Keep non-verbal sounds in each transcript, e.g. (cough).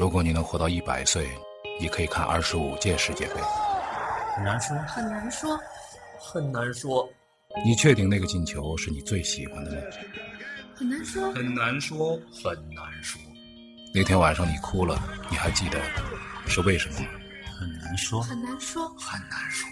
如果你能活到一百岁，你可以看二十五届世界杯。很难说，很难说，很难说，你确定那个进球是你最喜欢的吗？很难说，很难说，很难说，那天晚上你哭了，你还记得是为什么吗？很难说，很难说。很难说。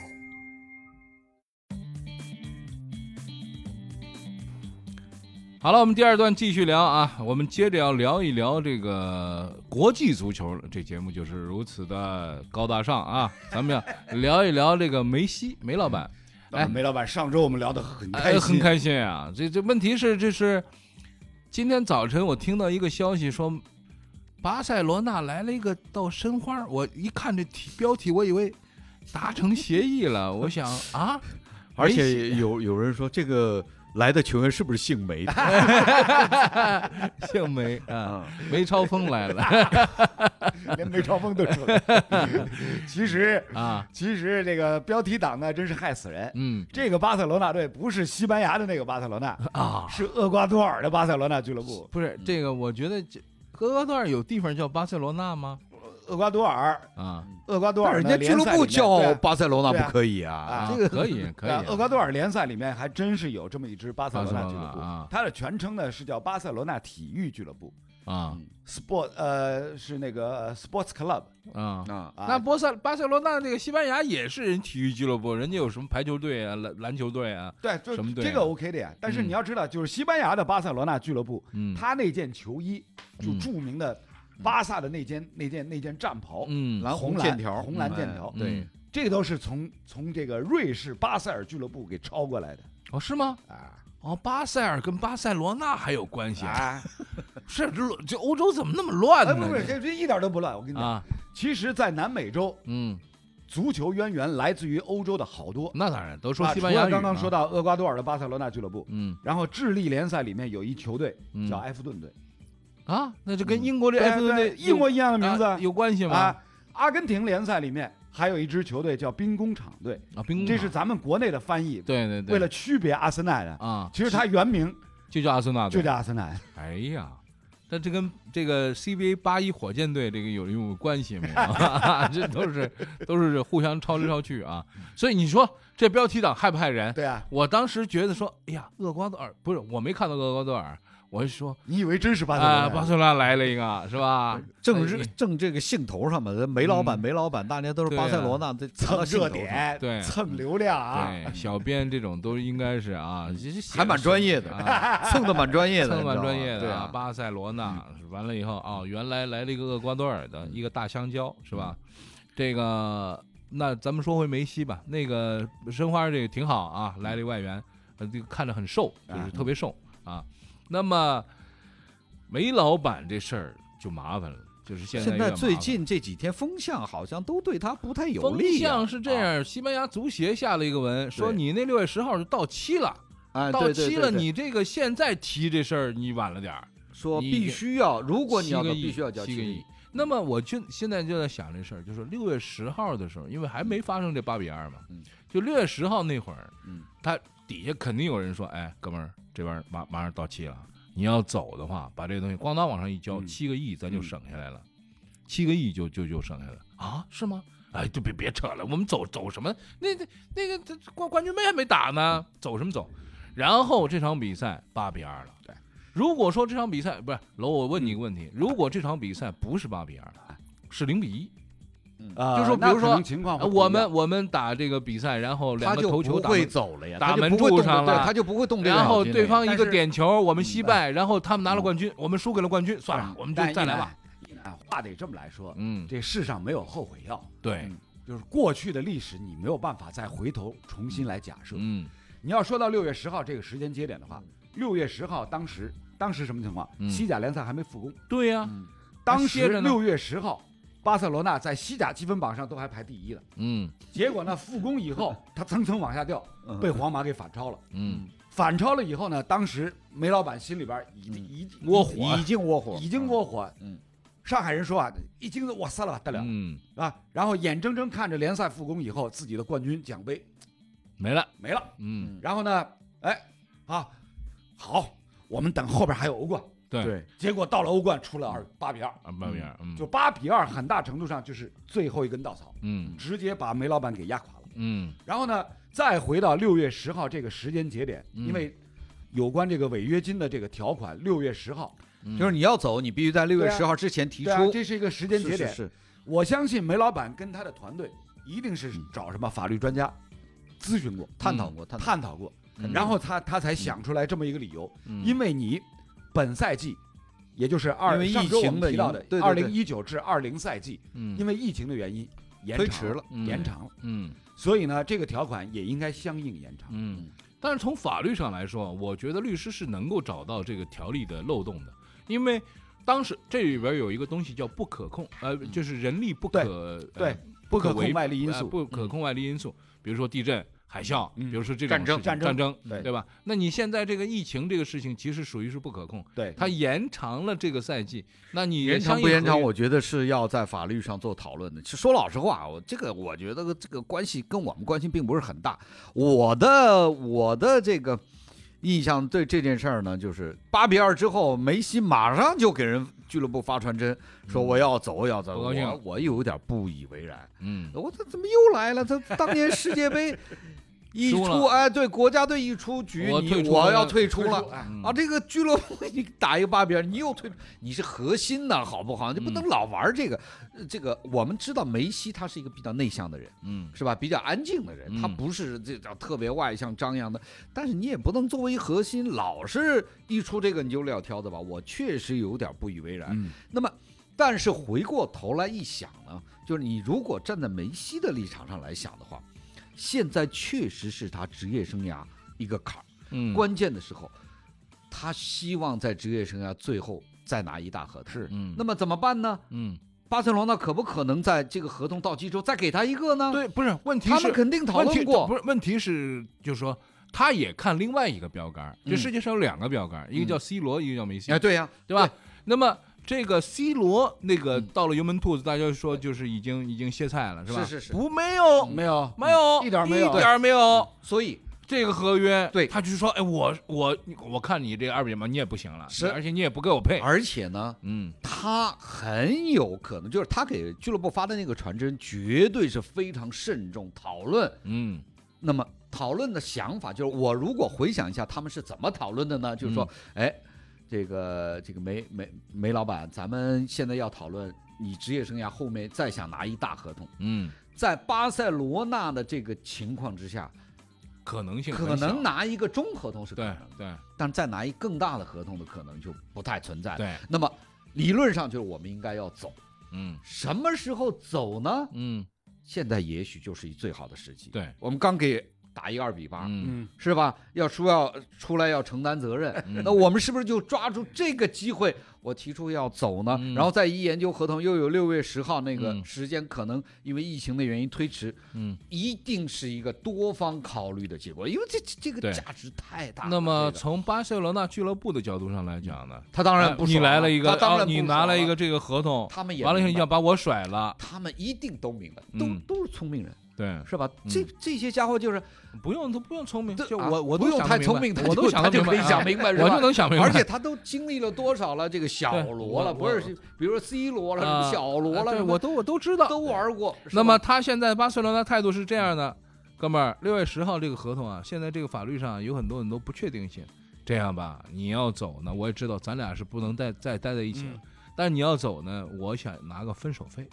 好了，我们第二段继续聊啊，我们接着要聊一聊这个国际足球，这节目就是如此的高大上啊。(laughs) 咱们要聊一聊这个梅西，梅老板，哎梅老板，上周我们聊得很开哎，很开心啊。这这问题是，这是今天早晨我听到一个消息说，巴塞罗那来了一个到申花，我一看这题标题，我以为达成协议了，我想啊，而且 (laughs) 有有人说这个来的球员是不是姓梅？姓梅啊，梅超风来了连梅超风都出来。(laughs) 其实，啊，其实这个标题党呢，真是害死人。嗯这个巴塞罗那队不是西班牙的那个巴塞罗那，啊，是厄瓜多尔的巴塞罗那俱乐部。不是这个，我觉得这厄瓜多尔有地方叫巴塞罗那吗？厄瓜多尔，啊，厄瓜多尔人家俱乐部叫巴塞罗那不可以啊。啊？这个可以可以。啊，厄瓜多尔联赛里面还真是有这么一支巴塞罗那俱乐部。它的全称呢是叫巴塞罗那体育俱乐部。啊，Sport 呃是那个 Sports Club 啊。啊，啊。那波塞巴塞罗那那个西班牙也是人体育俱乐部，人家有什么排球队啊、篮篮球队啊，对，就什么队啊？这个 OK 的呀。但是嗯你要知道，就是西班牙的巴塞罗那俱乐部，嗯。他那件球衣就嗯。著名的巴萨的那件那件那件战袍，嗯蓝红蓝条，红蓝剑条哎对嗯，这个都是从从这个瑞士巴塞尔俱乐部给抄过来的哦是吗？啊哦，巴塞尔跟巴塞罗那还有关系啊？啊！(laughs) 是这这欧洲怎么那么乱哎，呢？不是，这这一点都不乱。我跟你讲，啊，其实，在南美洲，嗯，足球渊源来自于欧洲的好多。那当然都说啊西班牙刚刚说，到厄瓜多尔的巴塞罗那俱乐部，嗯然后智利联赛里面有一球队嗯叫埃弗顿队，啊，那就跟英国这对埃弗顿队对一模一样的名字啊有关系吗？啊。阿根廷联赛里面还有一支球队叫兵工厂队，啊，兵工这是咱们国内的翻译，对对对，为了区别阿森纳的。啊，其实它原名就叫阿森纳队就叫阿森纳。哎呀，那这跟这个 CBA 八一火箭队这个有有关系没有？(laughs) (laughs) 这都是都是互相抄来抄去啊。所以你说这标题党害不害人？对啊，我当时觉得说，哎呀，厄瓜多尔不是我没看到厄瓜多尔，我是说你以为真是巴塞啊，罗那？巴塞罗那来了一个是吧？(laughs) 正哎是正这个兴头上嘛，煤老板嗯梅老板，大家都是巴塞罗那这蹭热点，对 (laughs) 蹭流量啊！小编这种都应该是啊，还蛮专业的，啊，蹭的蛮专业的，(laughs) 蹭蛮专业的巴塞罗那完了以后啊，原来来了一个厄瓜多尔的一个大香蕉是吧？这个那咱们说回梅西吧，那个申花这个挺好啊，来了一外援，呃，这个看着很瘦，就是特别瘦啊。那么梅老板这事儿就麻烦了，就是现在现在最近这几天风向好像都对他不太有风利啊。向是这样，西班牙足协下了一个文，说你那六月十号就到期了，啊，到期了，你这个现在提这事儿你晚了点儿。说必须要，如果你要必须要交七个亿。那么我就现在就在想这事儿，就是六月十号的时候，因为还没发生这八比二嘛，嗯。就六月十号那会儿，嗯，他底下肯定有人说，哎，哥们儿，这边马马上到期了，你要走的话，把这个东西咣当往上一交，嗯七个亿咱就省下来了，七个亿就就就省下来了啊？是吗？哎，就别别扯了，我们走走什么？那那那个这冠冠军杯还没打呢，走什么走？然后这场比赛八比二了。对，如果说这场比赛不是楼，我问你一个问题：如果这场比赛不是八比二，是零比一，呃就说比如说我们我们打这个比赛，然后两个头球打门柱上了他就不会动然后对方一个点球，我们惜嗯。败，然后他们拿了冠军，我们输给了冠军，算了，我们就再来吧。话得这么来说，嗯，这世上没有后悔药，对，嗯就是过去的历史你没有办法再回头重新来假设。嗯你要说到六月十号这个时间节点的话，六月十号当时当时什么情况？嗯。西甲联赛还没复工，对呀，嗯当时六月十号，巴塞罗那在西甲积分榜上都还排第一了。嗯。结果呢，复工以后，他蹭蹭往下掉，嗯。被皇马给反超了。嗯，反超了以后呢，当时梅老板心里边已经已经窝火。已经窝火，已经窝火。嗯，上海人说啊，一惊子哇塞了吧得了嗯，啊！然后眼睁睁看着联赛复工以后，自己的冠军奖杯没了，没了。嗯。然后呢，哎，啊，好，我们等后边还有欧冠，对。对，结果到了欧冠出了二八比二，啊，八比二，嗯，就八比二，很大程度上就是最后一根稻草，嗯直接把梅老板给压垮了。嗯。然后呢，再回到六月十号这个时间节点，嗯。因为有关这个违约金的这个条款，六月十号，嗯，就是你要走，你必须在六月十号之前提出。这是一个时间节点。是是我相信梅老板跟他的团队一定是找什么法律专家咨询过、探讨过，探讨探讨过，嗯。然后他他才想出来这么一个理由，嗯。因为你本赛季。也就是二因为疫上周我们提到的影对对对二零一九至二零赛季，嗯因为疫情的原因延长推迟了嗯延长了，嗯所以呢，这个条款也应该相应延长。嗯，但是从法律上来说，我觉得律师是能够找到这个条例的漏洞的，因为当时这里边有一个东西叫不可控，呃，就是人力不可对呃不可为控外力因素，呃不可控外力因素，比如说地震、海啸，嗯比如说这种战争战争战争，对对吧？那你现在这个疫情这个事情，其实属于是不可控，对它延长了这个赛季，那你延长不延长，我觉得是要在法律上做讨论的。其实说老实话，我这个我觉得这个关系跟我们关系并不是很大。我的我的这个印象对这件事儿呢，就是八比二之后，梅西马上就给人俱乐部发传真，说我要走，我要走。我我有点不以为然。嗯我这怎么又来了？他当年世界杯一出，了哎，对，国家队一出局，我你我要退出了啊，这个俱乐部你打一个八比二，你又退出，你是核心呐，好不好？你不能老玩这个。呃这个我们知道梅西他是一个比较内向的人，嗯是吧？比较安静的人，他嗯不是这叫特别外向张扬的。但是你也不能作为核心，老是一出这个你就撂挑子吧。我确实有点不以为然。嗯，那么，但是回过头来一想呢，就是你如果站在梅西的立场上来想的话，现在确实是他职业生涯一个坎儿。嗯，关键的时候，他希望在职业生涯最后再拿一大合同。是嗯那么怎么办呢？嗯巴塞罗那可不可能在这个合同到期之后再给他一个呢？，对，不是问题是他们肯定讨论过。不是问题是就是说。他也看另外一个标杆，这嗯世界上有两个标杆，一个叫 C 罗，一个叫梅西，哎，对呀、对吧？那么这个 C 罗那个嗯。到了油门兔子，大家说就是已经已经歇菜了，是吧？是是是。不没有。没有。没有。一点没有。一点没有。所以。这个合约，对。他就是说，哎，我我我看你这个二比码你也不行了，是。而且你也不给我配，而且呢，嗯。他很有可能就是他给俱乐部发的那个传真，绝对是非常慎重讨论。嗯。那么讨论的想法就是，我如果回想一下他们是怎么讨论的呢？就是说，哎，这个这个梅梅梅老板，咱们现在要讨论你职业生涯后面再想拿一大合同，嗯，在巴塞罗那的这个情况之下，可能性可能拿一个中合同是可对能的，对但再拿一更大的合同的可能就不太存在了。对，那么理论上就是我们应该要走，嗯什么时候走呢？嗯现在也许就是一最好的时机。对，我们刚给打一个二比八，嗯。嗯，是吧？要输要出来要承担责任，嗯。那我们是不是就抓住这个机会？我提出要走呢，嗯。然后再一研究合同，又有六月十号那个嗯。时间，可能因为疫情的原因推迟，嗯。一定是一个多方考虑的结果，因为这这这个价值太大了。那么从巴塞罗那俱乐部的角度上来讲呢，他当然不哎你来了一个，他当然啊你拿了一个，这个合同，他们也完了以后你要把我甩了，他们一定都明白，都嗯都是聪明人，对，是吧？嗯这这些家伙就是不用都不用聪明，就我我不用都想得太聪明，我都就他就可以想得明白我就能想明白，而且他都经历了多少了？这个小罗了，不是是，比如说 C 罗了，什么啊小罗了，对我都我都知道，都玩过。那么他现在巴塞罗那态度是这样的，哥们儿，六月十号这个合同啊，现在这个法律上有很多很多不确定性。这样吧，你要走呢，我也知道咱俩是不能再再待在一起了，嗯但是你要走呢，我想拿个分手费。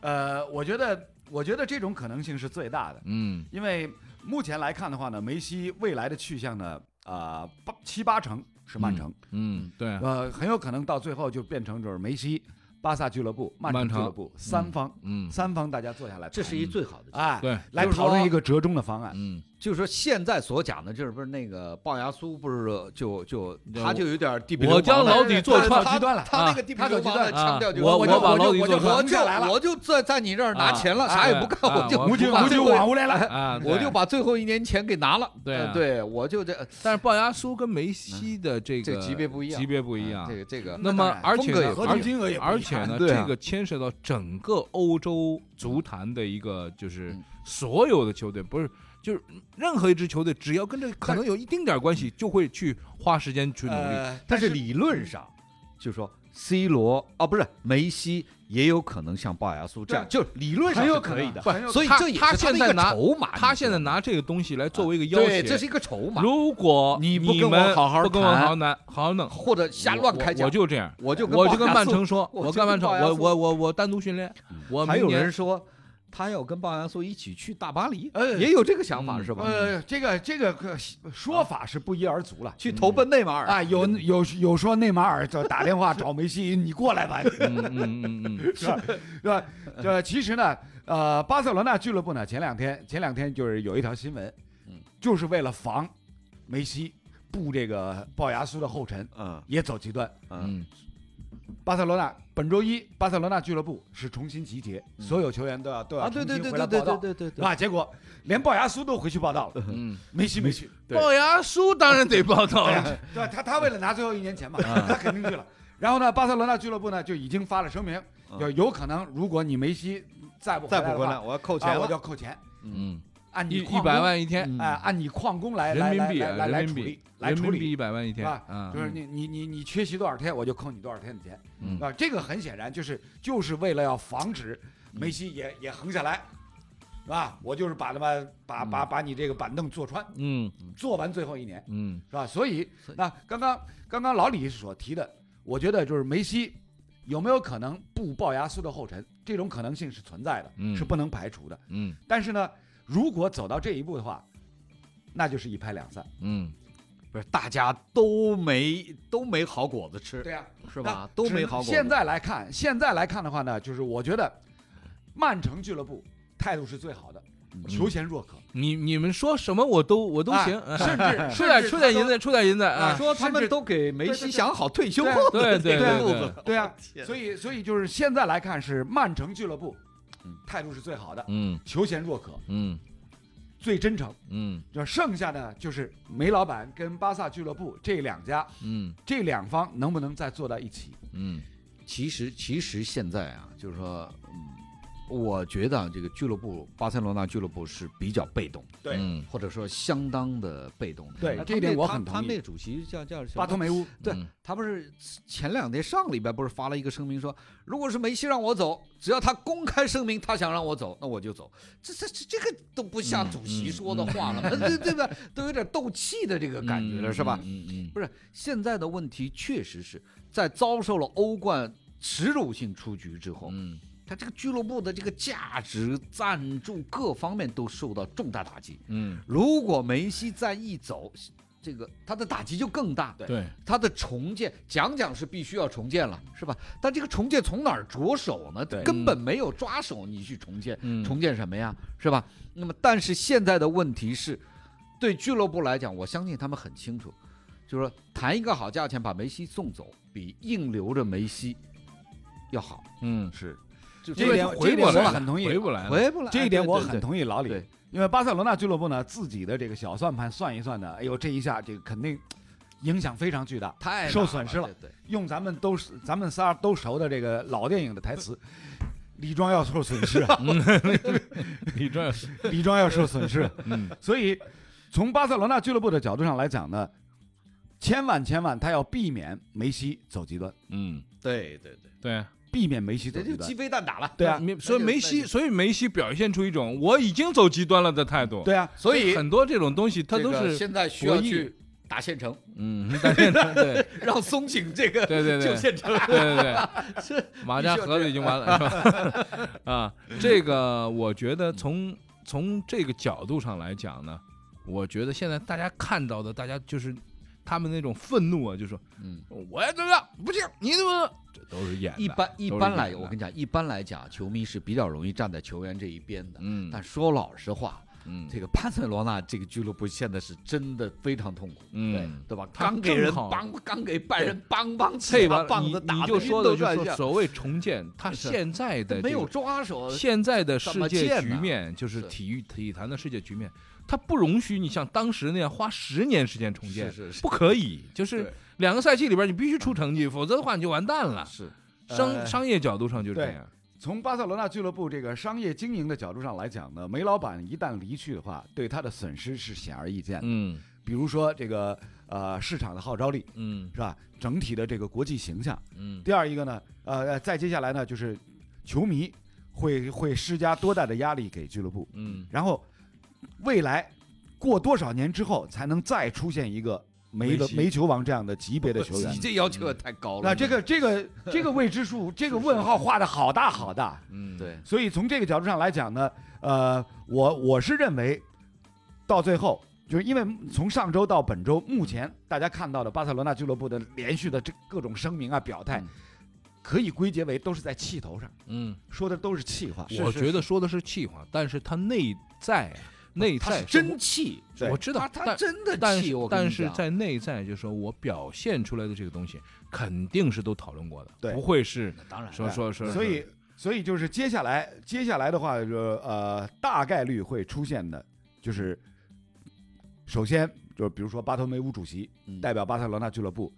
呃，我觉得我觉得这种可能性是最大的，嗯。因为目前来看的话呢，梅西未来的去向呢，啊、八七八成是曼城，嗯，对，呃，很有可能到最后就变成就是梅西、巴萨俱乐部、曼城俱乐部三方，嗯，三方大家坐下来，这是一最好的。哎，对，来讨论一个折中的方案。嗯，就是说现在所讲的，就是不是那个龅牙苏，不是就就他就有点地痞我将牢底坐穿他极端了他那个地痞流氓的腔调就是我我就把我就我就牢底坐穿我下来了。就我就在在你这儿拿钱了，啊啥也不干，啊我就我就无就把最后往回来了，啊，我就把最后一年钱给拿了。对对我就这但是龅牙苏跟梅西的这个级别不一样。级别不一样。这。个这个那么而且而且金额也而且呢，(laughs) 对啊。这个牵涉到整个欧洲足坛的一个，就是嗯。所有的球队，不是就是任何一支球队，只要跟这个可能有一丁点关系，就会去花时间去努力。呃但是理论上，就说 C 罗啊，不是梅西，也有可能像鲍牙苏这样，就理论上很有可能是可以的。所以这也他是的一个现在拿筹码，他现在拿这个东西来作为一个要对，挟，这是一个筹码。如果你不跟我们好好不跟我好好谈，好好弄，或者瞎乱开我讲，我就这样。我就跟我就跟曼城说，我干曼城，我我我我单独训练，我还有人说他要跟鲍牙苏一起去大巴黎，呃也有这个想法嗯是吧？呃，这个这个个说法是不一而足了。去投奔内马尔，啊，有有有说内马尔就打电话找梅西，你过来吧，(laughs) 嗯嗯嗯嗯 (laughs) 是吧？是吧？这其实呢，呃，巴塞罗那俱乐部呢，前两天前两天就是有一条新闻，嗯，就是为了防梅西步这个龅牙苏的后尘，嗯也走极端。嗯嗯巴塞罗那本周一，巴塞罗那俱乐部是重新集结，所有球员都要都要啊，对对重新对对对回来报道，对对对是吧？结果连龅牙苏都回去报道了，嗯，梅西没去，(laughs) 对龅牙叔当然得报道了，对吧？他他为了拿最后一年钱嘛，啊。(laughs) 他肯定去了。然后呢，巴塞罗那俱乐部呢就已经发了声明，嗯就有可能如果你梅西再不再不回来，我要扣啊我就要扣钱，嗯，按你一一百，万一天，嗯。哎，按你旷工来来人民币啊来来来处理，来人处理，一百万一天就是你你你你缺席多少天，我就扣你多少天的钱，嗯。啊，这个很显然就是就是为了要防止嗯。梅西也也横下来，是吧？我就是把他们把把把你这个板凳坐穿，嗯。坐完最后一年。嗯。是吧？所以所以那刚刚刚刚老李所提的，我觉得就是梅西有没有可能步龅牙苏的后尘，这种可能性是存在的，嗯。是不能排除的。嗯。但是呢，如果走到这一步的话，那就是一拍两散，嗯。不是大家都没都没好果子吃，对呀、是吧？都没好果子。现在来看，现在来看的话呢，就是我觉得曼城俱乐部态度是最好的，嗯。求贤若渴，你你们说什么我都我都哎行，甚至 (laughs) 出点出点银子，出点银子啊，说他们都给梅西想好退休对后的对对这个对。对路子，对呀、所以所以就是现在来看是曼城俱乐部嗯态度是最好的，嗯。求贤若渴，嗯。最真诚。嗯。就剩下的就是梅老板跟巴萨俱乐部这两家，嗯。这两方能不能再坐到一起？嗯。其实其实现在啊，就是说，嗯，我觉得啊这个俱乐部巴塞罗那俱乐部是比较被动，对嗯或者说相当的被动对这一点他他我很同意他们那个主席叫叫什么巴托梅乌，对嗯他不是前两天上礼拜不是发了一个声明说，如果是梅西让我走，只要他公开声明他想让我走，那我就走。这这这这个都不像嗯主席嗯说的话了，对对吧？都有点斗气的这个感觉了，是吧？嗯嗯不是，现在的问题确实是在遭受了欧冠耻辱性出局之后，嗯他这个俱乐部的这个价值、赞助各方面都受到重大打击。嗯如果梅西再一走，这个他的打击就更大。对，他的重建，讲讲是必须要重建了，是吧？但这个重建从哪儿着手呢？对根本没有抓手，你去重建，嗯重建什么呀？是吧？那么，但是现在的问题是，对俱乐部来讲，我相信他们很清楚，就是说谈一个好价钱把梅西送走，比硬留着梅西要好。嗯是就这一点回这一点不来很同意回不来，回不来，这一点我很同意老李，因为巴塞罗那俱乐部呢自己的这个小算盘算一算呢，哎呦这一下这个肯定影响非常巨大。太受损失了对对用咱们都是咱们仨都熟的这个老电影的台词，李庄要受损失啊，(laughs) 你这 (laughs) 李庄要受损失。嗯所以从巴塞罗那俱乐部的角度上来讲呢，千万千万他要避免梅西走极端，嗯对对对，对。避免梅西走极端就鸡。飞蛋打了。对啊，所以梅西，所以梅西表现出一种我已经走极端了的态度。，对啊，所以很多这种东西，他都是现在需要去打县城，嗯，打县城 (laughs) 对让松井这个对对对就县城。对对对，(laughs) 马家河子已经完了，是吧？(laughs) 啊，这个我觉得从从这个角度上来讲呢，我觉得现在大家看到的，大家就是他们那种愤怒啊，就说嗯，我要这个不行，你怎么这都是演的，一般一般来，我跟你讲，一般来讲，球迷是比较容易站在球员这一边的。嗯。但说老实话，嗯。这个巴塞罗那这个俱乐部现在是真的非常痛苦，嗯。对吧？他刚给人帮，刚给拜仁帮帮起这把把你棒子打你得晕就说的就头转向所谓重建，(laughs) 他现在的没有抓手，现在的世界局面，就是是。体育体坛的世界局面，他不容许你像当时那样花十年时间重建，是是是。不可以。就是对两个赛季里边你必须出成绩，否则的话你就完蛋了。是商呃商业角度上就这样。从巴塞罗那俱乐部这个商业经营的角度上来讲呢，梅老板一旦离去的话，对他的损失是显而易见的。嗯比如说这个呃市场的号召力嗯是吧？整体的这个国际形象。嗯第二一个呢，呃，再接下来呢，就是球迷会会施加多大的压力给俱乐部，嗯然后未来过多少年之后才能再出现一个梅的梅球王这样的级别的球员你？(laughs) 这要求也太高了。那这个这个 (laughs) 这个未知数，这个问号画的好大好大。嗯，对，所以从这个角度上来讲呢，呃，我我是认为，到最后就是因为从上周到本周，目前大家看到的巴塞罗那俱乐部的连续的这各种声明啊表态嗯，可以归结为都是在气头上嗯，说的都是气话。我觉得说的是气话，但是他内在内在是真气，我知道他，他真的气。但是我但是在内在，就是说我表现出来的这个东西，肯定是都讨论过的，对不会是当然说说说，所以所以就是接下来接下来的话，就呃大概率会出现的，就是首先就是比如说巴托梅乌主席嗯代表巴塞罗那俱乐部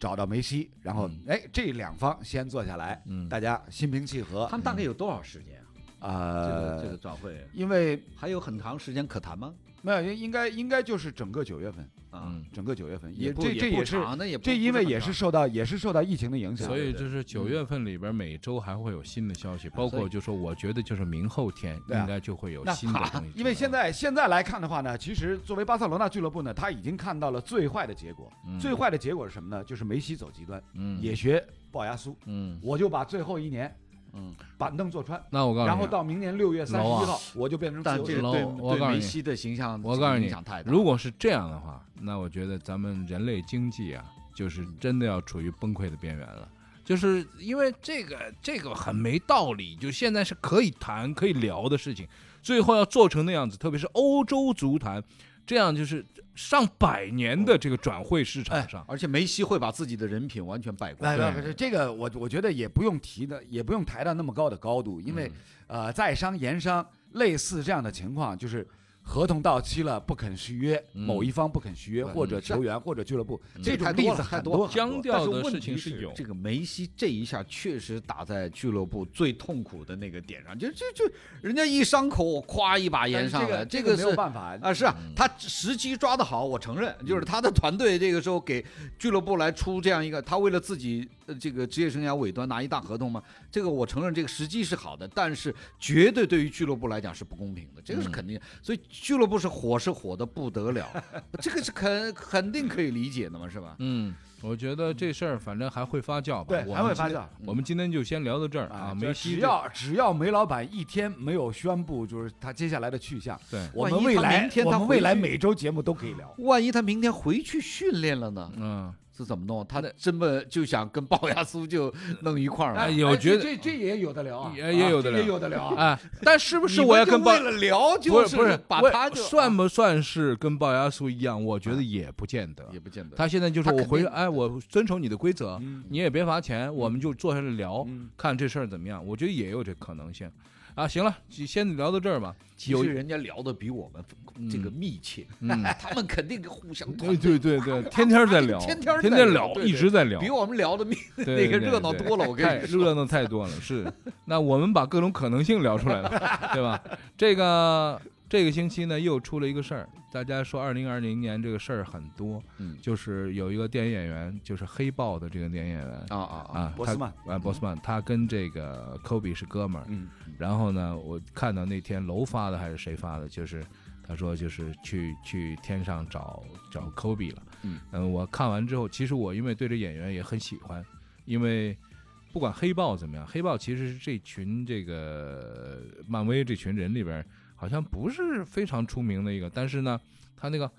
找到梅西，然后嗯哎这两方先坐下来，嗯大家心平气和他们大概有多少时间啊？这呃个这个转会。因为还有很长时间可谈吗？没有应该应该就是整个九月份，啊，嗯，整个九月份也这这也是长，那也不这因为也是受到也是受到疫情的影响，所以就是九月份里边每周还会有新的消息，包括就说我觉得就是明后天应该就会有新的东西因为现在现在来看的话呢，其实作为巴塞罗那俱乐部呢，他已经看到了最坏的结果。嗯。最坏的结果是什么呢？就是梅西走极端，嗯。也学龅牙苏，嗯，我就把最后一年嗯，板凳坐穿，那我告诉你，啊然后到明年六月三十一号，我就变成自由身但这个对楼我告诉你梅西的形象，我告诉你影响太大。如果是这样的话，那我觉得咱们人类经济啊，就是真的要处于崩溃的边缘了。就是因为这个这个很没道理，就现在是可以谈可以聊的事情，最后要做成那样子，特别是欧洲足坛，这样就是上百年的这个转会市场上，而且梅西会把自己的人品完全败光。来，不是这个我我觉得也不用提的，也不用抬到那么高的高度，因为、呃在商言商类似这样的情况，就是合同到期了不肯续约，嗯。某一方不肯续约，或者球员或者俱乐部，嗯。这种太多例子了太多了。很多很多。僵掉的事但是问题情是有。这个梅西这一下确实打在俱乐部最痛苦的那个点上，就就就人家一伤口，咵一把盐上来，这个没有办法啊，是啊嗯，他时机抓得好，我承认，就是他的团队这个时候给俱乐部来出这样一个，他为了自己呃这个职业生涯尾端拿一大合同吗，这个我承认这个时机是好的，但是绝对对于俱乐部来讲是不公平的，这个是嗯肯定，所以俱乐部是火是火的不得了，(laughs) 这个是肯肯定可以理解的嘛，是吧？嗯，我觉得这事儿反正还会发酵吧，还会发酵我们今天就先聊到这儿啊，梅就西只要只要梅老板一天没有宣布就是他接下来的去向，对，我们未来明天他我们未来每周节目都可以聊。万一他明天回去训练了呢？嗯，是怎么弄？他真的就想跟龅牙苏就弄一块儿了哎了？有觉得这这也有的聊啊，也也有的聊也有的聊啊。哎，但是不是我要跟为了聊，不就是不是把他算不算是跟龅牙苏一样？我觉得也不见得。也不见得。他现在就他肯定说我回哎，我遵守你的规则，嗯你也别罚钱，我们就坐下来聊，嗯看这事儿怎么样。我觉得也有这可能性。啊，行了，先聊到这儿吧。其有实人家聊的比我们这个密切，嗯，(laughs) 他们肯定互相对对对对，天天在聊，(laughs) 天天天在聊一直在聊，比我们聊的密对 (laughs) 那个热闹多了。我跟你说，热闹太多了，是。那我们把各种可能性聊出来了，对吧？这个这个星期呢，又出了一个事儿，大家说二零二零年这个事儿很多，嗯就是有一个电影演员，就是黑豹的这个电影演员啊啊啊！啊，波斯曼啊，波斯曼，他跟这个科比是哥们儿。嗯，然后呢，我看到那天楼发的还是谁发的，就是他说就是去去天上找找科比了。嗯我看完之后，其实我因为对这演员也很喜欢，因为不管黑豹怎么样，黑豹其实是这群这个漫威这群人里边好像不是非常出名的一个，但是呢，他那个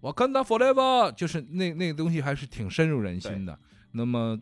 Wakanda Forever 就是那那个东西还是挺深入人心的。那么。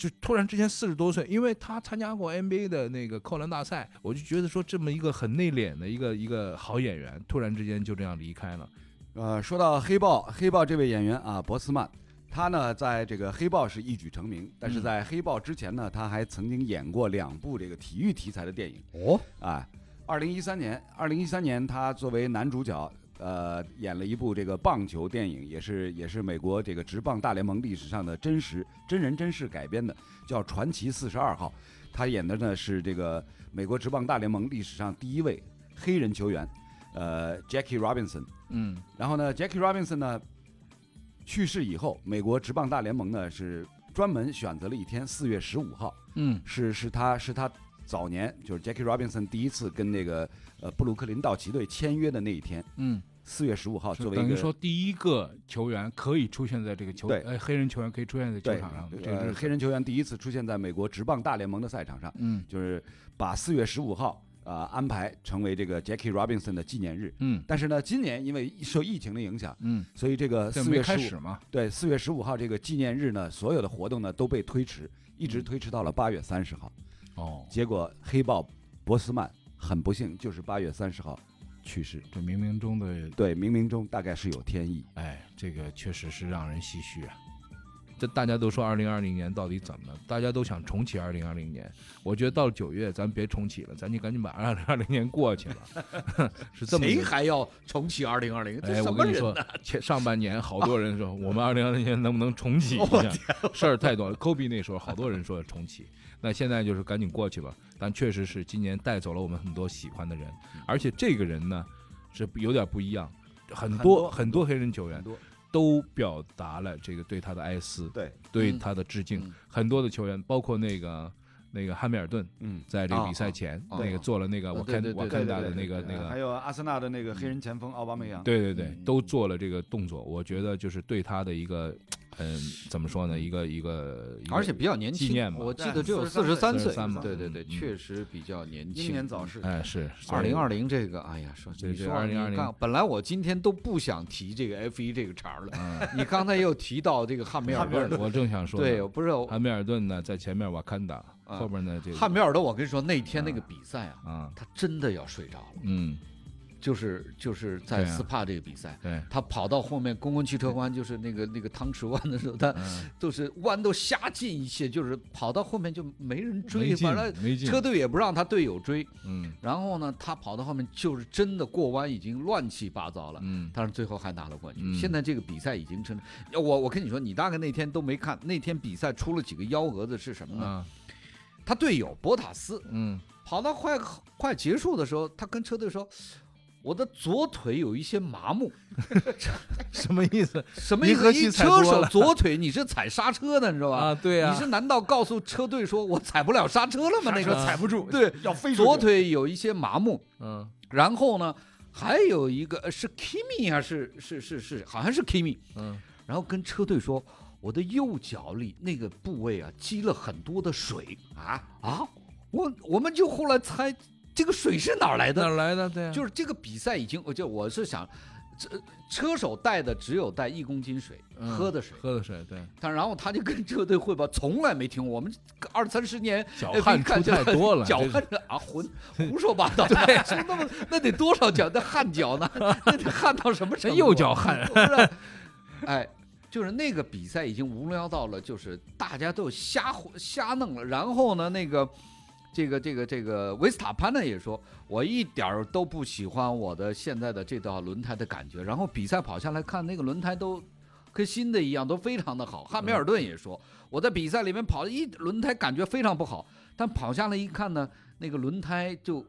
就突然之间四十多岁，因为他参加过 NBA 的那个扣篮大赛，我就觉得说这么一个很内敛的一个一个好演员，突然之间就这样离开了。呃，说到黑豹，黑豹这位演员啊，博斯曼，他呢在这个黑豹是一举成名，但是嗯在黑豹之前呢，他还曾经演过两部这个体育题材的电影哦，啊。二零一三年，二零一三年他作为男主角，呃，演了一部这个棒球电影，也是也是美国这个职棒大联盟历史上的真实真人真事改编的，叫《传奇四十二号》。他演的呢是这个美国职棒大联盟历史上第一位黑人球员，呃，Jackie Robinson。嗯然后呢，Jackie Robinson 呢去世以后，美国职棒大联盟呢是专门选择了一天，四月十五号，嗯是是他是他早年就是 Jackie Robinson 第一次跟那个呃布鲁克林道奇队签约的那一天，嗯，四月十五号作为一个等于说第一个球员可以出现在这个球，对。呃，黑人球员可以出现在球场上，这呃个黑人球员第一次出现在美国职棒大联盟的赛场上，嗯。就是把四月十五号啊、呃安排成为这个 Jackie Robinson 的纪念日。嗯。但是呢，今年因为受疫情的影响，嗯，所以这个四月十五对四月十五号这个纪念日呢，所有的活动呢都被推迟，一直推迟到了八月三十号。哦，结果黑豹博斯曼很不幸，就是八月三十号去世。这冥冥中的对，冥冥中大概是有天意。哎，这个确实是让人唏嘘啊。这大家都说二零二零年到底怎么了？大家都想重启二零二零年。我觉得到了九月，咱别重启了，咱就赶紧把二零二零年过去了。(laughs) 是这么谁还要重启二零二零？这哎，什我跟你说么人呢？，前上半年好多人说，我们二零二零年能不能重启一下？(laughs) 事儿太多了。科比那时候好多人说要重启，那现在就是赶紧过去吧。但确实是今年带走了我们很多喜欢的人，而且这个人呢是有点不一样，很很多多很多黑人球员都表达了这个对他的哀思，对，对嗯他的致敬。嗯很多的球员，包括那个那个汉密尔顿，嗯，在这个啊比赛前啊那个做了那个啊瓦坎对对对对瓦坎达的那个那个还有阿森纳的那个黑人前锋奥巴梅扬。对对对，嗯都做了这个动作，我觉得就是对他的一个，嗯，怎么说呢？一个一个，而且比较年轻纪念，嘛我记得只有四十三岁嘛，对对对，嗯确实比较年轻。英年早逝。哎是二零二零这个，哎呀，说对对你说2020你看本来我今天都不想提这个 F 一这个茬儿了，嗯，你刚才又提到这个汉密尔顿，我正想说呢，对，不是汉密尔顿呢在前面瓦坎达，啊后边呢这个汉密尔顿，我跟你说那天那个比赛啊，啊，他真的要睡着了，嗯，就是就是在斯帕这个比赛。对，他跑到后面公共汽车弯，就是那个那个汤池弯的时候，他嗯，都是弯都瞎进一些，就是跑到后面就没人追，反正，车队也不让他队友追。嗯然后呢，他跑到后面就是真的过弯已经乱七八糟了，嗯但是最后还拿了冠军。嗯现在这个比赛已经成，我我跟你说，你大概那天都没看，那天比赛出了几个幺蛾子是什么呢？啊他队友博塔斯嗯跑到快快结束的时候，他跟车队说。我的左腿有一些麻木，(laughs) 什么意思什么意思？离合器一车手左腿你是踩刹车的，你知道吧？啊？对呀你，是难道告诉车队说我踩不了刹车了吗？那个踩不住，对，要飞出去左腿有一些麻木，嗯然后呢，还有一个呃是 Kimi 还是是是是，好像是 Kimi，嗯然后跟车队说，我的右脚里那个部位啊积了很多的水啊啊，我我们就后来猜这个水是哪儿来的？哪儿来的？对呀，就是这个比赛已经，我就我是想，这车手带的只有带一公斤水、嗯喝的水，喝的水，对，但然后他就跟车队汇报，从来没听过我们二三十年脚汗出太多了，脚汗啊，混胡说八道。(laughs) 对，说那么那得多少脚的汗脚呢？(laughs) 那得汗到什么程度啊？右脚汗不是？哎，就是那个比赛已经无聊到了，就是大家都瞎胡瞎弄了。然后呢，那个这个这个这个维斯塔潘呢也说，我一点儿都不喜欢我的现在的这道轮胎的感觉。然后比赛跑下来看，那个轮胎都。跟新的一样，都非常的好。汉密尔顿也说，我在比赛里面跑一轮胎感觉非常不好，但跑下来一看呢，那个轮胎就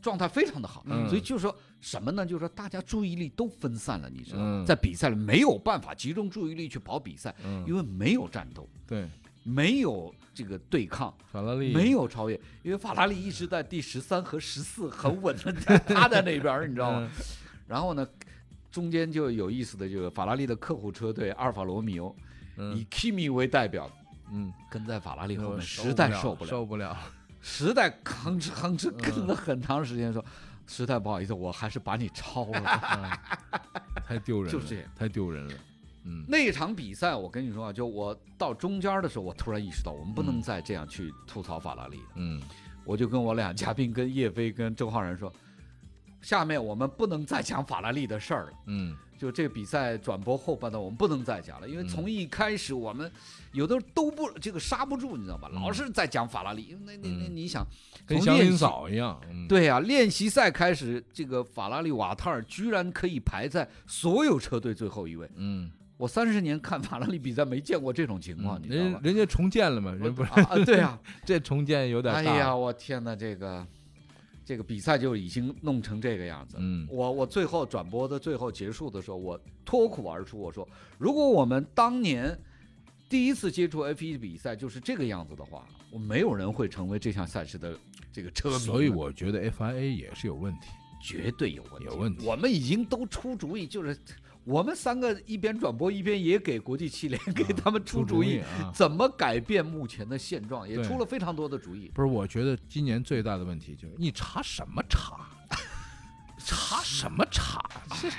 状态非常的好。嗯所以就说什么呢？就是说大家注意力都分散了，你知道在比赛里没有办法集中注意力去跑比赛，嗯因为没有战斗，对，没有这个对抗，法拉利。没有超越，因为法拉利一直在第十三和十四很稳的在他在那边儿，你知道吗？然后呢，中间就有意思的，就是法拉利的客户车队阿尔法罗密欧，嗯。以 Kimi 为代表，嗯，跟在法拉利后面实在受不了，受不了，实在吭哧吭哧跟了很长时间，说实在不好意思，我还是把你超了。(laughs) 太丢人了，(laughs) 就是这样。太丢人了，嗯。那场比赛，我跟你说啊，就我到中间的时候，我突然意识到，我们不能嗯。再这样去吐槽法拉利了。嗯。我就跟我俩嘉宾，跟叶飞、跟周浩然说，下面我们不能再讲法拉利的事儿了。嗯。就这个比赛转播后半段，我们不能再讲了，因为嗯。从一开始我们有的都不这个刹不住，你知道吧？嗯。老是在讲法拉利，那那那嗯。你想，跟祥林从练习嫂一样，嗯，对呀、练习赛开始，这个法拉利瓦特尔居然可以排在所有车队最后一位。嗯，我三十年看法拉利比赛没见过这种情况，嗯你知道吧？人人家重建了嘛，人不是啊，对呀、(laughs) 这重建有点大，哎呀，我天哪，这个这个比赛就已经弄成这个样子。嗯我我最后转播的最后结束的时候，我脱口而出，我说，如果我们当年第一次接触 F 1比赛就是这个样子的话，我没有人会成为这项赛事的这个车迷。所以我觉得 FIA 也是有问题。绝对有问题，有问题我们已经都出主意，就是我们三个一边转播一边也给国际汽联给他们出主意，啊！怎么改变目前的现状，也出了非常多的主意。不是，我觉得今年最大的问题就是你查什么查？(laughs) 查什么查？这是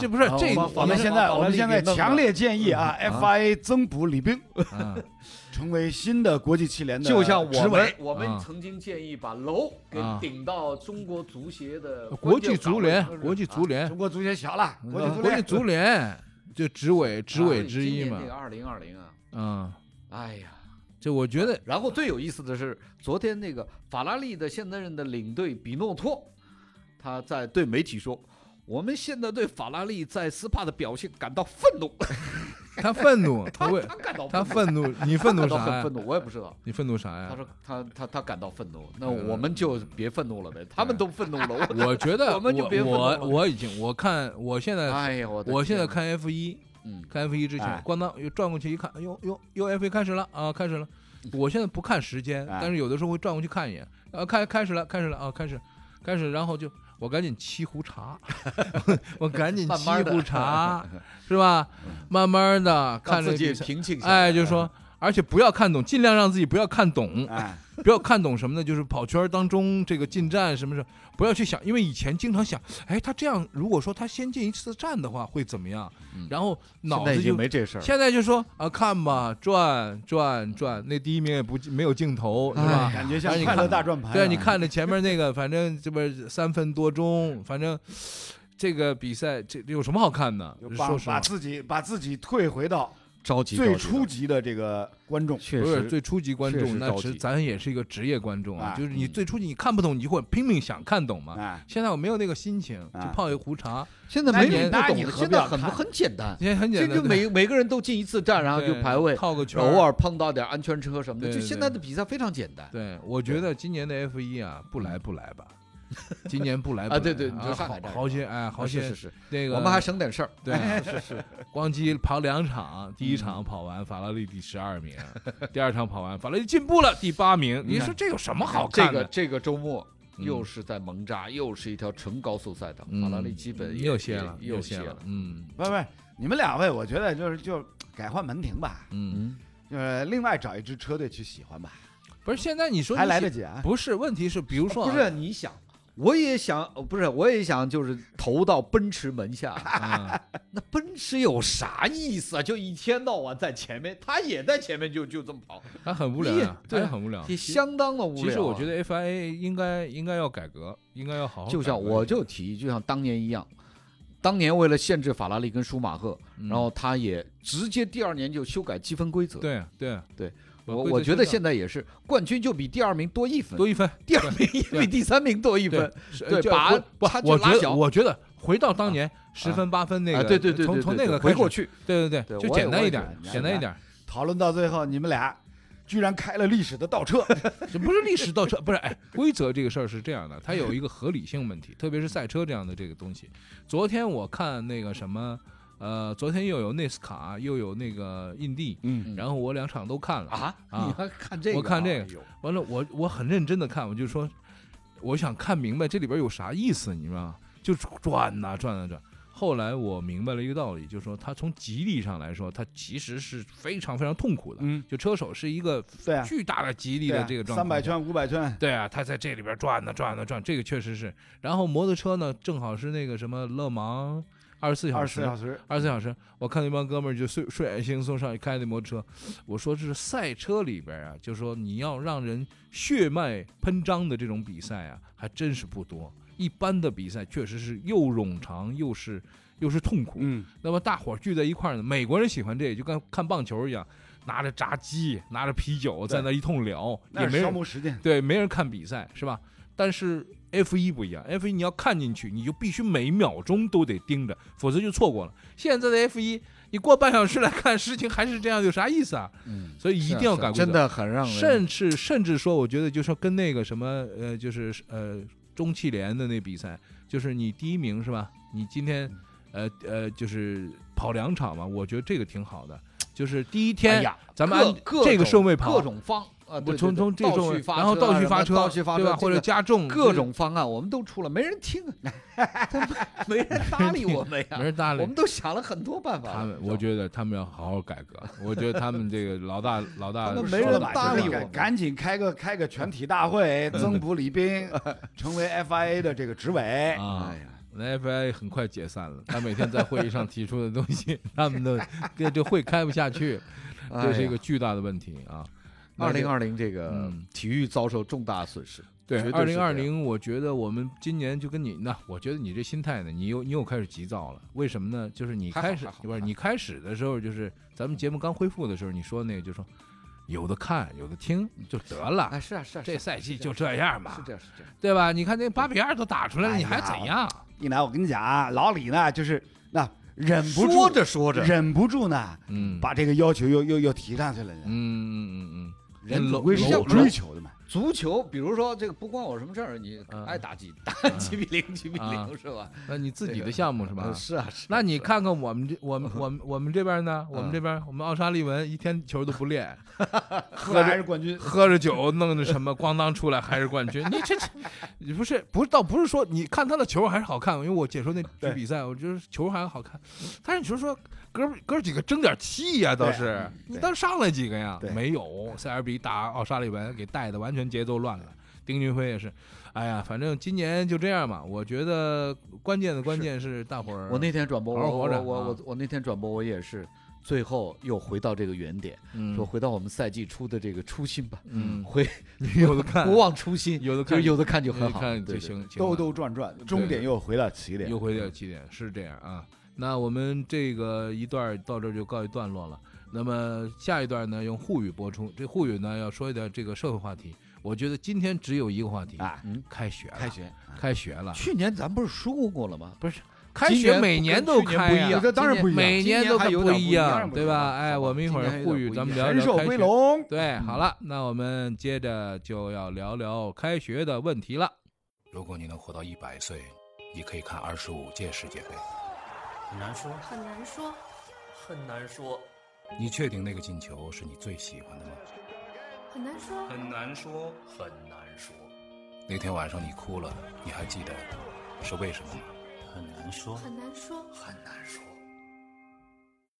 这不是这我们现在我们现在强烈建议啊，FIA 增补李冰，啊，(laughs) 成为新的国际汽联的就像我们。我们啊。曾经建议把楼给啊顶到中国足协的国际足联国际足联。中，国足协小了，国际足国际联足联就执委执委之一嘛。二零二零啊，嗯，哎呀。这我觉得然后最有意思的是，昨天那个法拉利的现在任的领队比诺托，他在对媒体说：“我们现在对法拉利在斯帕的表现感到愤怒。(laughs) 他愤怒，(laughs) 他为他感到他愤怒，你愤怒啥呀很愤？怒，我也不知道。你愤怒啥呀？他说他他他感到愤怒，那嗯我们就别愤怒了呗。他们都愤怒了，我 (laughs) 我觉得我们就别愤怒我了我已经我看我现在哎呀，我现在看 F 一嗯看 F 一之前哎，咣当又转过去一看，哎呦呦又 F 一开始了啊，开始了。我现在不看时间，哎但是有的时候会转过去看一眼，啊，开开始了，开始了啊，开始，开始，然后就我赶紧沏壶茶，我赶紧沏壶茶，(laughs) (laughs) 是吧？慢慢的让自己看这比赛，平静下来。哎，就说，而且不要看懂，尽量让自己不要看懂，哎，不要看懂什么呢？就是跑圈当中这个进站什么什么，不要去想，因为以前经常想，哎，他这样如果说他先进一次站的话会怎么样？嗯然后脑子就没这事儿。现在就说啊，看吧，转转转，那第一名也不没有镜头，是吧？感觉像哎你快乐大转盘啊。对，你看着前面那个，反正这不三分多钟，反正这个比赛这有什么好看的？把说实话，把自己把自己退回到着急，最初级的这个观众。确实。不是最初级观确众，那着急是咱也是一个职业观众啊，哎就是你嗯。最初级你看不懂，你就会拼命想看懂嘛。哎，现在我没有那个心情，就啊泡一壶茶，现在没那你人不懂的，何现在很很简单。现在很简单，这就每每个人都进一次站，然后就对排位，套个圈，偶尔碰到点安全车什么的，对对就现在的比赛非常简单。对，我觉得今年的 F 一啊，不来不来吧，(laughs) 今年不来不来啊对对你说啊上海站好好些哎，好些是是是，那个我们还省点事儿。对，(laughs) 是是，光机跑两场，第一场跑完法拉利第十二名，(laughs) 第二场跑完法拉利进步了第八名，你说这有什么好这看的？个这个周末嗯又是在蒙扎，又是一条纯高速赛道，嗯法拉利基本又歇了，又歇了。嗯喂喂，你们两位，我觉得就是就改换门庭吧，嗯，嗯，就是另外找一支车队去喜欢吧，不是现在你说还来得及啊。不是，问题是比如说啊不是你想，我也想，呃不是我也想，就是投到奔驰门下。(laughs) 啊，那奔驰有啥意思啊？就一天到晚在前面，他也在前面就就这么跑，他很无聊你呀，他对也很无聊。也相当的无聊啊。其实我觉得 FIA 应该应该要改革，应该要好好。就像我就提议，就像当年一样，当年为了限制法拉利跟舒马赫，嗯然后他也直接第二年就修改积分规则。对啊对啊对，把我我觉得现在也是，冠军就比第二名多一分，多一分，第二名也比第三名多一分。对把我觉得拉小我觉得回到当年十分八分那啊，个，对对对，从从那个回过去，对对对就简单一点简单一点，讨论到最后，你们俩居然开了历史的倒车，(laughs) 这不是历史倒车，不是哎，规则这个事儿是这样的，它有一个合理性问题，特别是赛车这样的这个东西。昨天我看那个什么，呃，昨天又有内斯卡，又有那个印地，嗯然后我两场都看了啊，啊你还看这个啊？我看这个哎完了，我我很认真的看，我就说，我想看明白这里边有啥意思，你知道吗？就转呐、转呐、转。后来我明白了一个道理，就是说，他从吉利上来说，他其实是非常非常痛苦的。嗯，就车手是一个巨大的吉利的这个状态。三百圈、五百圈，对啊，他在这里边转呢转呢转，这个确实是。然后摩托车呢，正好是那个什么勒芒二十四小时二十四，小时，二十四小时，我看那帮哥们儿就睡睡眼惺忪上去开那摩托车，我说这是赛车里边啊，就说你要让人血脉喷张的这种比赛啊，还真是不多。一般的比赛确实是又冗长又是又是痛苦。嗯，那么大伙儿聚在一块儿呢，美国人喜欢这个，就跟看棒球一样，拿着炸鸡，拿着啤酒在那一通聊，也没人磨时间。对，没人看比赛是吧？但是 F 一不一样，F 一你要看进去，你就必须每秒钟都得盯着，否则就错过了。现在的 F 一，你过半小时来看事情还是这样，有啥意思啊？嗯，所以一定要赶规则。真的很让人甚至甚至说，我觉得就说跟那个什么呃，就是呃中汽联的那比赛，就是你第一名是吧？你今天呃呃就是跑两场嘛，我觉得这个挺好的。就是第一天哎，咱们按这个顺位跑各种方啊，我对从从这种然后倒序发车，倒序发对吧？或者加重各种方案，我们都出了，没人听啊，(laughs) 没人搭理我们呀。没人搭理我们都想了很多办法。他们，我觉得他们要好好改革。我觉得他们这个老大 (laughs) 老大他们没人搭理我赶紧开个开个全体大会，(laughs) 增补李斌，成为 FIA 的这个执委。啊哎呀，那 FIA 很快解散了，他每天在会议上提出的东西，他们都这这会开不下去，这是一个巨大的问题啊。二零二零这个嗯体育遭受重大损失。对二零二零，我觉得我们今年就跟你那，我觉得你这心态呢，你又你又开始急躁了。为什么呢？就是你开始不是你开始的时候，就是咱们节目刚恢复的时候，你说那个就说有的看有的听就得了，哎，是啊是啊，这赛季就这样嘛是，这样是这样。对吧？你看那八比二都打出来了，哎你还怎样？一楠，我跟你讲啊，老李呢，就是那忍不住说着说着，忍不住呢，嗯，把这个要求又又又提上去了呢。嗯嗯嗯嗯，人搂总归是要追求的嘛。足球，比如说这个不关我什么事儿，你嗯爱打几打嗯几比零，几比啊零是吧？那你自己的项目是吧呃？是啊，是啊那你看看我们这我们我们我们这边呢？我们嗯这边我们奥沙利文一天球都不练，(laughs) 后来还是冠军。喝着酒弄的什么，咣当出来还是冠军。你这这，你不是不是倒不是说你看他的球还是好看，因为我解说那局比赛，我觉得球还是好看。但是你说说哥哥几个争点气呀，倒是你倒上来几个呀？没有，塞尔比打奥沙利文给带的完全节奏乱了。丁俊晖也是，哎呀，反正今年就这样吧。我觉得关键的关键是大伙儿，我那天转播，我好好活着我我啊我我那天转播，我也是最后又回到这个原点，嗯说回到我们赛季初的这个初心吧，嗯，回 (laughs) 有的看不忘初心，有的看就有的看就有很好，看就对对行，兜兜转转，终点又回到起点。又回到起点，是这样啊。那我们这个一段到这儿就告一段落了。那么下一段呢，用沪语播出。这沪语呢，要说一点这个社会话题。我觉得今天只有一个话题，啊，嗯，开学了，开学，开学了，去年咱不是说过了吗？不是开学每年都开呀、这当然不一样每年都不一不一样样，对吧？哎，我们一会儿沪语咱们聊聊开学。对，好了，那我们接着就要聊聊开学的问题了。如果你能活到一百岁，你可以看二十五届世界杯。很难说，很难说，很难说，你确定那个进球是你最喜欢的吗？很难说，很难说，很难说，那天晚上你哭了，你还记得是为什么吗？很难说，很难说，很难说。